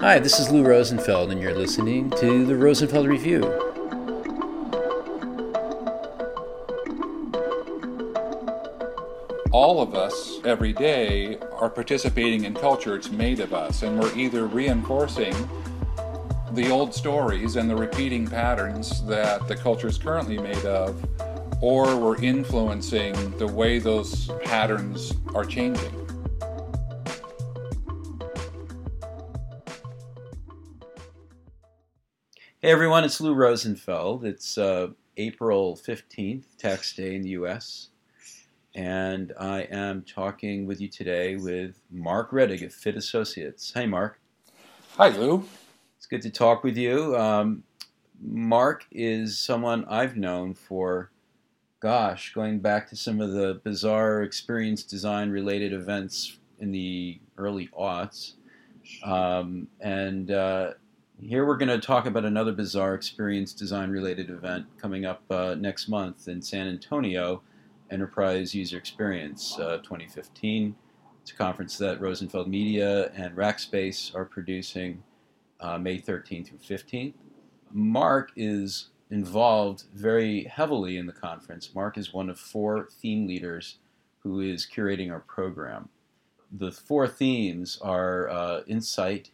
Hi, this is Lou Rosenfeld, and you're listening to the Rosenfeld Review. All of us, every day, are participating in culture. It's made of us, and we're either reinforcing the old stories and the repeating patterns that the culture is currently made of, or we're influencing the way those patterns are changing. Hey everyone, it's Lou Rosenfeld. It's uh, April 15th, tax day in the US. And I am talking with you today with Marc Rettig of Fit Associates. Hey, Marc. Hi, Lou. It's good to talk with you. Um, Marc is someone I've known for, gosh, going back to some of the bizarre experience design related events in the early aughts. Um, and uh, here we're going to talk about another bizarre experience design related event coming up uh, next month in San Antonio, Enterprise User Experience uh, 2015. It's a conference that Rosenfeld Media and Rackspace are producing uh, May 13th through 15th. Marc is involved very heavily in the conference. Marc is one of four theme leaders who is curating our program. The four themes are uh, insight,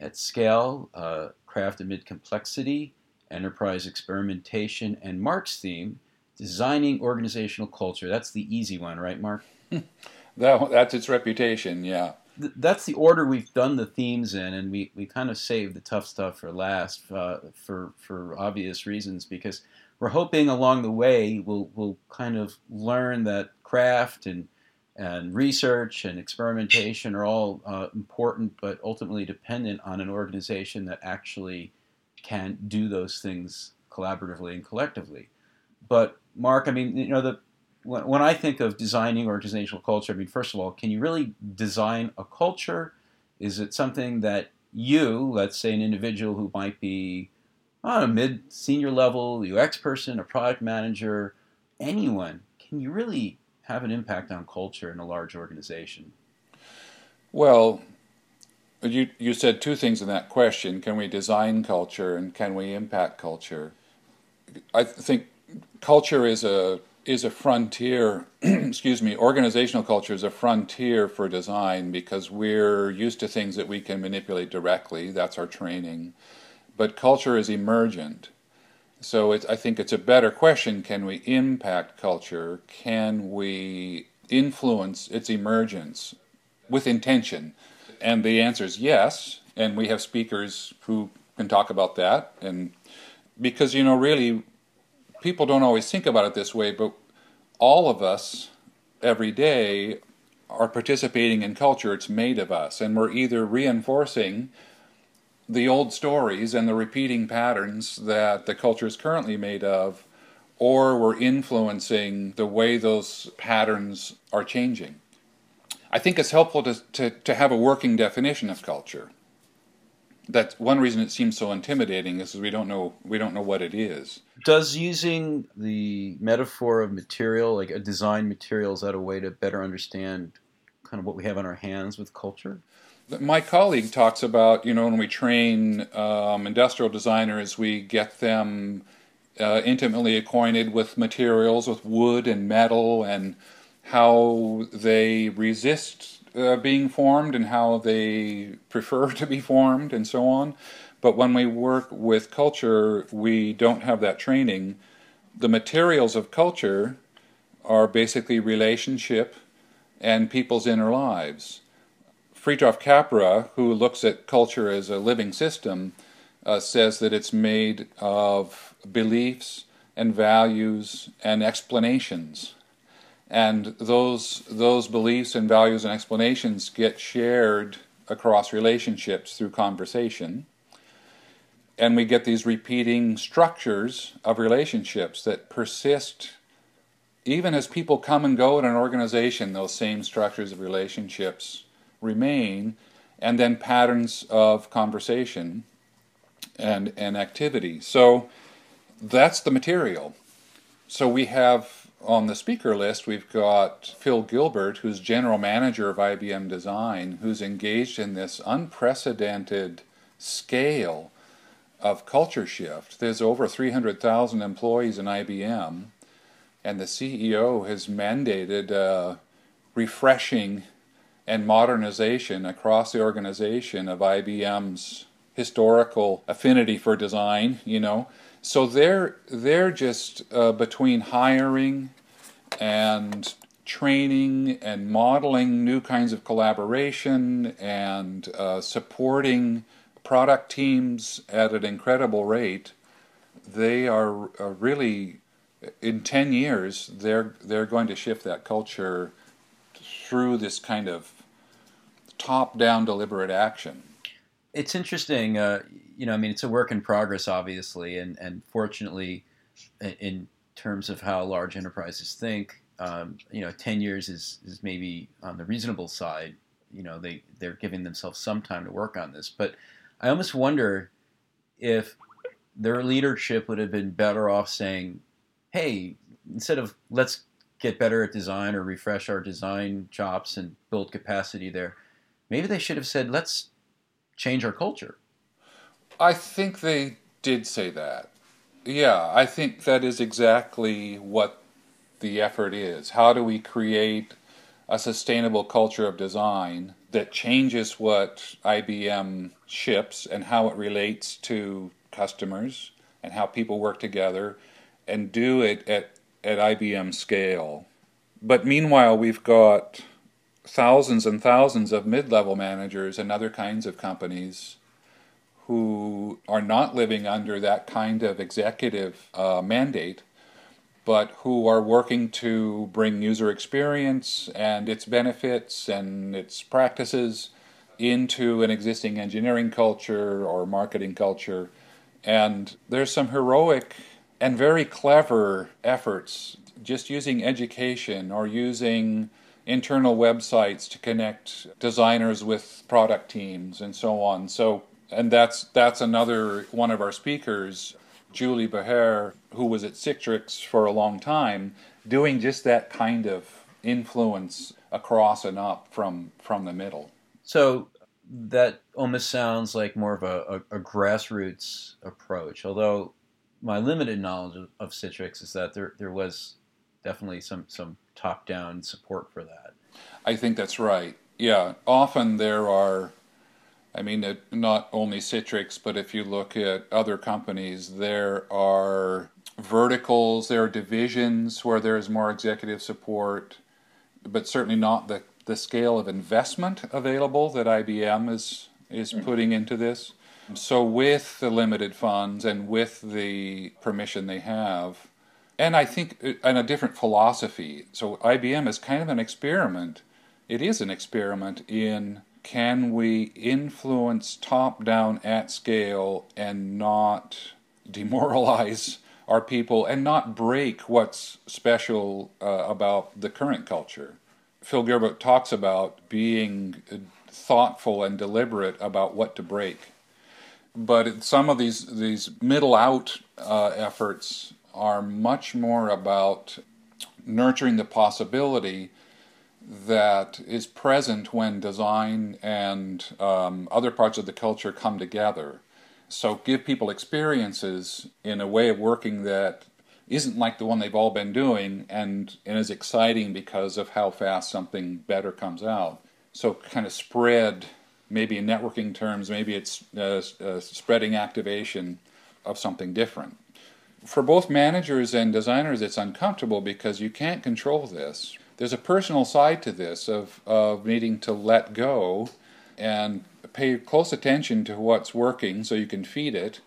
at scale, uh, craft amid complexity, enterprise experimentation, and Marc's theme, designing organizational culture. That's the easy one, right, Marc? that, that's its reputation, yeah. Th- that's the order we've done the themes in, and we, we kind of saved the tough stuff for last uh, for, for obvious reasons because we're hoping along the way we'll, we'll kind of learn that craft and and research and experimentation are all uh, important, but ultimately dependent on an organization that actually can do those things collaboratively and collectively. But Marc, I mean, you know, the when, when I think of designing organizational culture, I mean, first of all, can you really design a culture? Is it something that you, let's say, an individual who might be on a mid senior level UX person, a product manager, anyone, can you really have an impact on culture in a large organization? Well, you you said two things in that question. Can we design culture and can we impact culture? I think culture is a is a frontier, excuse me, organizational culture is a frontier for design because we're used to things that we can manipulate directly. That's our training. But culture is emergent. So I think it's a better question can we impact culture? Can we influence its emergence with intention? And the answer is yes. And we have speakers who can talk about that. And because, you know, really, people don't always think about it this way, but all of us every day are participating in culture. It's made of us. And we're either reinforcing the old stories and the repeating patterns that the culture is currently made of, or we're influencing the way those patterns are changing. I think it's helpful to, to, to have a working definition of culture. That's one reason it seems so intimidating is we don't know we don't know what it is. Does using the metaphor of material, like a design material, is that a way to better understand kind of what we have on our hands with culture? My colleague talks about, you know, when we train um, industrial designers, we get them uh, intimately acquainted with materials, with wood and metal, and how they resist uh, being formed and how they prefer to be formed, and so on. But when we work with culture, we don't have that training. The materials of culture are basically relationship and people's inner lives. Fritjof Capra, who looks at culture as a living system, uh, says that it's made of beliefs and values and explanations. And those, those beliefs and values and explanations get shared across relationships through conversation. And we get these repeating structures of relationships that persist even as people come and go in an organization, those same structures of relationships remain, and then patterns of conversation and, and activity. So that's the material. So we have on the speaker list, we've got Phil Gilbert, who's general manager of IBM Design, who's engaged in this unprecedented scale of culture shift. There's over 300,000 employees in IBM, and the CEO has mandated uh, refreshing and modernization across the organization of IBM's historical affinity for design, you know. So they're they're just uh, between hiring and training and modeling new kinds of collaboration and uh, supporting product teams at an incredible rate. They are, are really in 10 years they're they're going to shift that culture through this kind of top down deliberate action. It's interesting uh, you know i mean it's a work in progress obviously and and fortunately in terms of how large enterprises think um, you know 10 years is is maybe on the reasonable side. You know they they're giving themselves some time to work on this. But i almost wonder if their leadership would have been better off saying hey, instead of let's get better at design or refresh our design chops and build capacity there, maybe they should have said, let's change our culture. I think they did say that. Yeah, I think that is exactly what the effort is. How do we create a sustainable culture of design that changes what IBM ships and how it relates to customers and how people work together and do it at, at IBM scale. But meanwhile, we've got thousands and thousands of mid level managers and other kinds of companies who are not living under that kind of executive uh, mandate, but who are working to bring user experience and its benefits and its practices into an existing engineering culture or marketing culture. And there's some heroic and very clever efforts just using education or using internal websites to connect designers with product teams and so on. So and that's that's another one of our speakers, Julie Baher, who was at Citrix for a long time, doing just that kind of influence across and up from from the middle. So that almost sounds like more of a, a, a grassroots approach, although my limited knowledge of, of Citrix is that there there was definitely some some top down support for that. I think that's right. Yeah, often there are. I mean, it, not only Citrix, but if you look at other companies, there are verticals, there are divisions where there is more executive support, but certainly not the, the scale of investment available that IBM is is putting into this. So, with the limited funds and with the permission they have, and I think and a different philosophy. So, IBM is kind of an experiment. It is an experiment in can we influence top down at scale and not demoralize our people and not break what's special uh, about the current culture. Phil Gilbert talks about being thoughtful and deliberate about what to break but some of these these middle out uh, efforts are much more about nurturing the possibility that is present when design and um, other parts of the culture come together. So give people experiences in a way of working that isn't like the one they've all been doing and, and is exciting because of how fast something better comes out. So kind of spread maybe in networking terms, maybe it's uh, uh, spreading activation of something different. For both managers and designers, it's uncomfortable because you can't control this. There's a personal side to this of, of needing to let go and pay close attention to what's working so you can feed it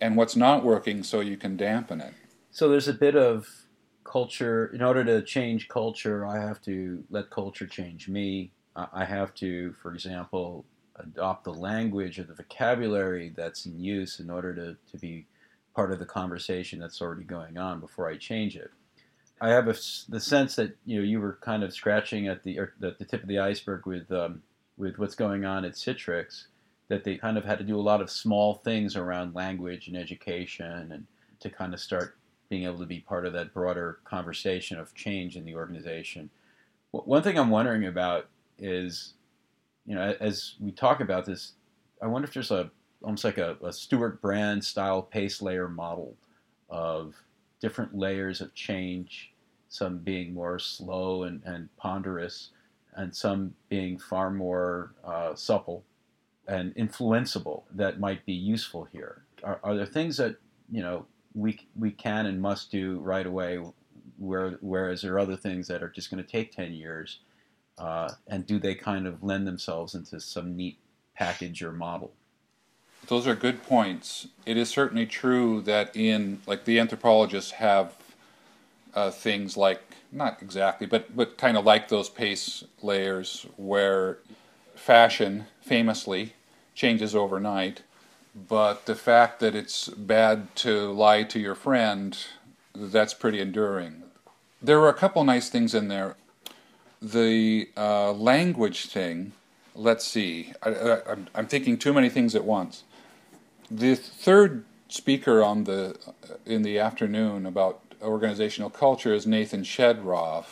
and what's not working so you can dampen it. So there's a bit of culture. In order to change culture, I have to let culture change me. I have to, for example, adopt the language or the vocabulary that's in use in order to, to be part of the conversation that's already going on before I change it. I have a, the sense that you know you were kind of scratching at the the, the tip of the iceberg with um, with what's going on at Citrix. That they kind of had to do a lot of small things around language and education, and to kind of start being able to be part of that broader conversation of change in the organization. One thing I'm wondering about is you know, as we talk about this, I wonder if there's a almost like a, a Stewart Brand style pace layer model of different layers of change, some being more slow and, and ponderous, and some being far more uh, supple and influenceable that might be useful here. Are, are there things that you know we we can and must do right away, where, whereas there are other things that are just going to take ten years, uh, and do they kind of lend themselves into some neat package or model? Those are good points. It is certainly true that in like the anthropologists have uh, things like not exactly, but but kind of like those pace layers where fashion famously changes overnight, but the fact that it's bad to lie to your friend, that's pretty enduring. There were a couple nice things in there. The uh, language thing, let's see, I, am thinking too many things at once. The third speaker on the in the afternoon about organizational culture is Nathan Shedroff.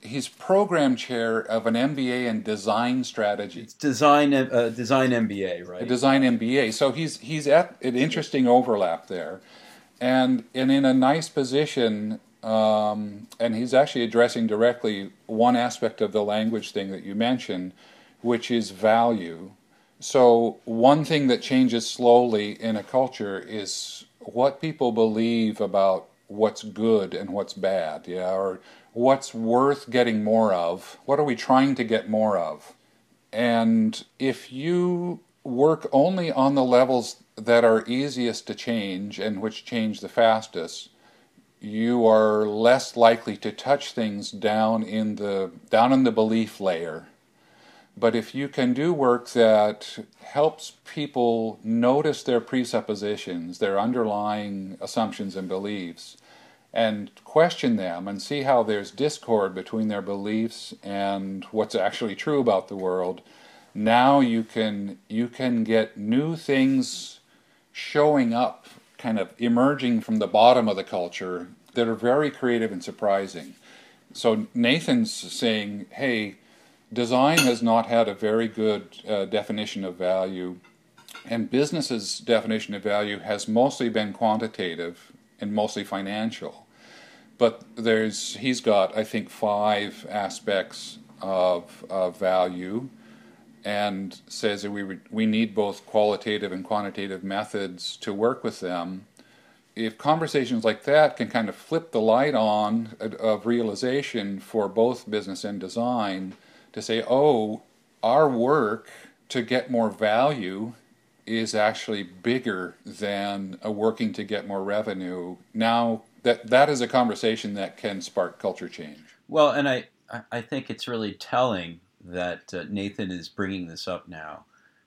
He's program chair of an MBA in design strategy. It's design uh, design MBA, right? A design MBA. So he's he's at an interesting overlap there, and and in a nice position. Um, and he's actually addressing directly one aspect of the language thing that you mentioned, which is value so, one thing that changes slowly in a culture is what people believe about what's good and what's bad, yeah, or what's worth getting more of. What are we trying to get more of? And if you work only on the levels that are easiest to change and which change the fastest, you are less likely to touch things down in the down in the belief layer. But if you can do work that helps people notice their presuppositions, their underlying assumptions and beliefs, and question them and see how there's discord between their beliefs and what's actually true about the world, now you can you can get new things showing up, kind of emerging from the bottom of the culture that are very creative and surprising. So Nathan's saying, hey, design has not had a very good uh, definition of value, and business's definition of value has mostly been quantitative and mostly financial. But there's he's got I think five aspects of, of value, and says that we we need both qualitative and quantitative methods to work with them. If conversations like that can kind of flip the light on uh, of realization for both business and design, to say, oh, our work to get more value is actually bigger than a working to get more revenue. Now that that is a conversation that can spark culture change. Well, and I I think it's really telling that uh, Nathan is bringing this up now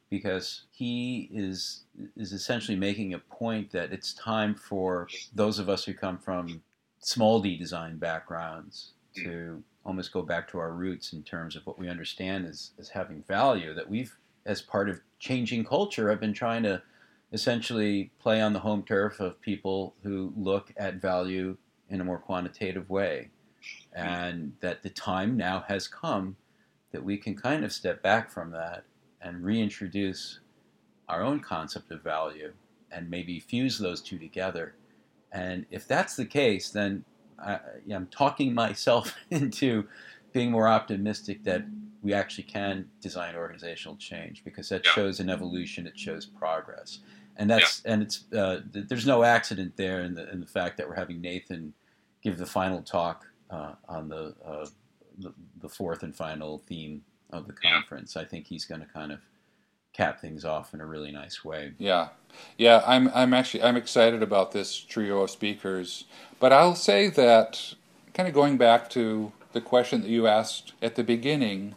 because he is is essentially making a point that it's time for those of us who come from small d design backgrounds to almost go back to our roots in terms of what we understand as, as having value that we've as part of changing culture have been trying to essentially play on the home turf of people who look at value in a more quantitative way. And that the time now has come that we can kind of step back from that and reintroduce our own concept of value and maybe fuse those two together and if that's the case then I, am talking myself into being more optimistic that we actually can design organizational change because that yeah. shows an evolution, it shows progress, and that's yeah. and it's uh, there's no accident there in the in the fact that we're having Nathan give the final talk uh, on the, uh, the, the fourth and final theme of the conference. I think he's going to kind of cap things off in a really nice way. Yeah, yeah. I'm I'm actually I'm excited about this trio of speakers. But I'll say that, kind of going back to the question that you asked at the beginning,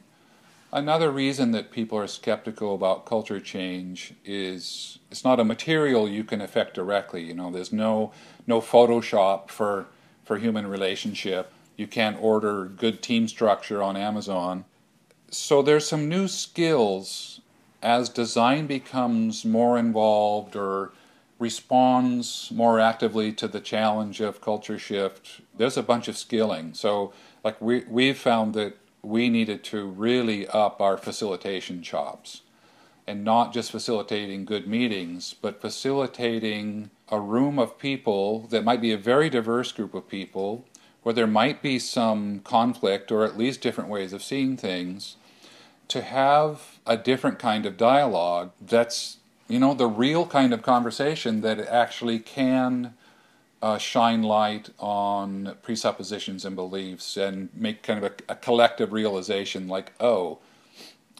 another reason that people are skeptical about culture change is it's not a material you can affect directly. You know, there's no no Photoshop for for human relationship. You can't order good team structure on Amazon. So there's some new skills as design becomes more involved or responds more actively to the challenge of culture shift, there's a bunch of skilling. So, like we we've found that we needed to really up our facilitation chops, and not just facilitating good meetings, but facilitating a room of people that might be a very diverse group of people, where there might be some conflict or at least different ways of seeing things, to have a different kind of dialogue that's, you know, the real kind of conversation that actually can uh, shine light on presuppositions and beliefs and make kind of a, a collective realization like, oh,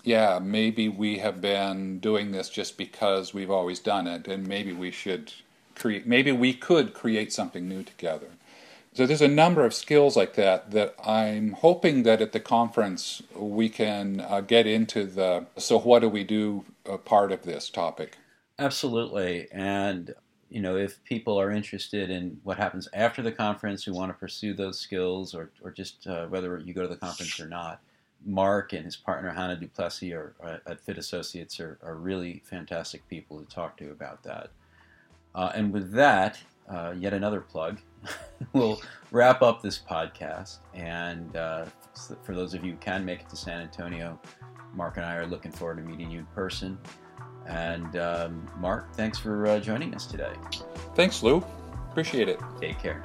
yeah, maybe we have been doing this just because we've always done it, and maybe we should create, maybe we could create something new together. So there's a number of skills like that that I'm hoping that at the conference we can uh, get into the so what do we do uh, part of this topic. Absolutely, and you know if people are interested in what happens after the conference, who want to pursue those skills, or or just uh, whether you go to the conference or not Marc and his partner Hannah du Plessis are, are, at Fit Associates are, are, really fantastic people to talk to about that. Uh, and with that, uh, yet another plug. we'll wrap up this podcast. And uh, for those of you who can make it to San Antonio, Marc and I are looking forward to meeting you in person. And um, Marc, thanks for uh, joining us today. Thanks, Lou. Appreciate it. Take care.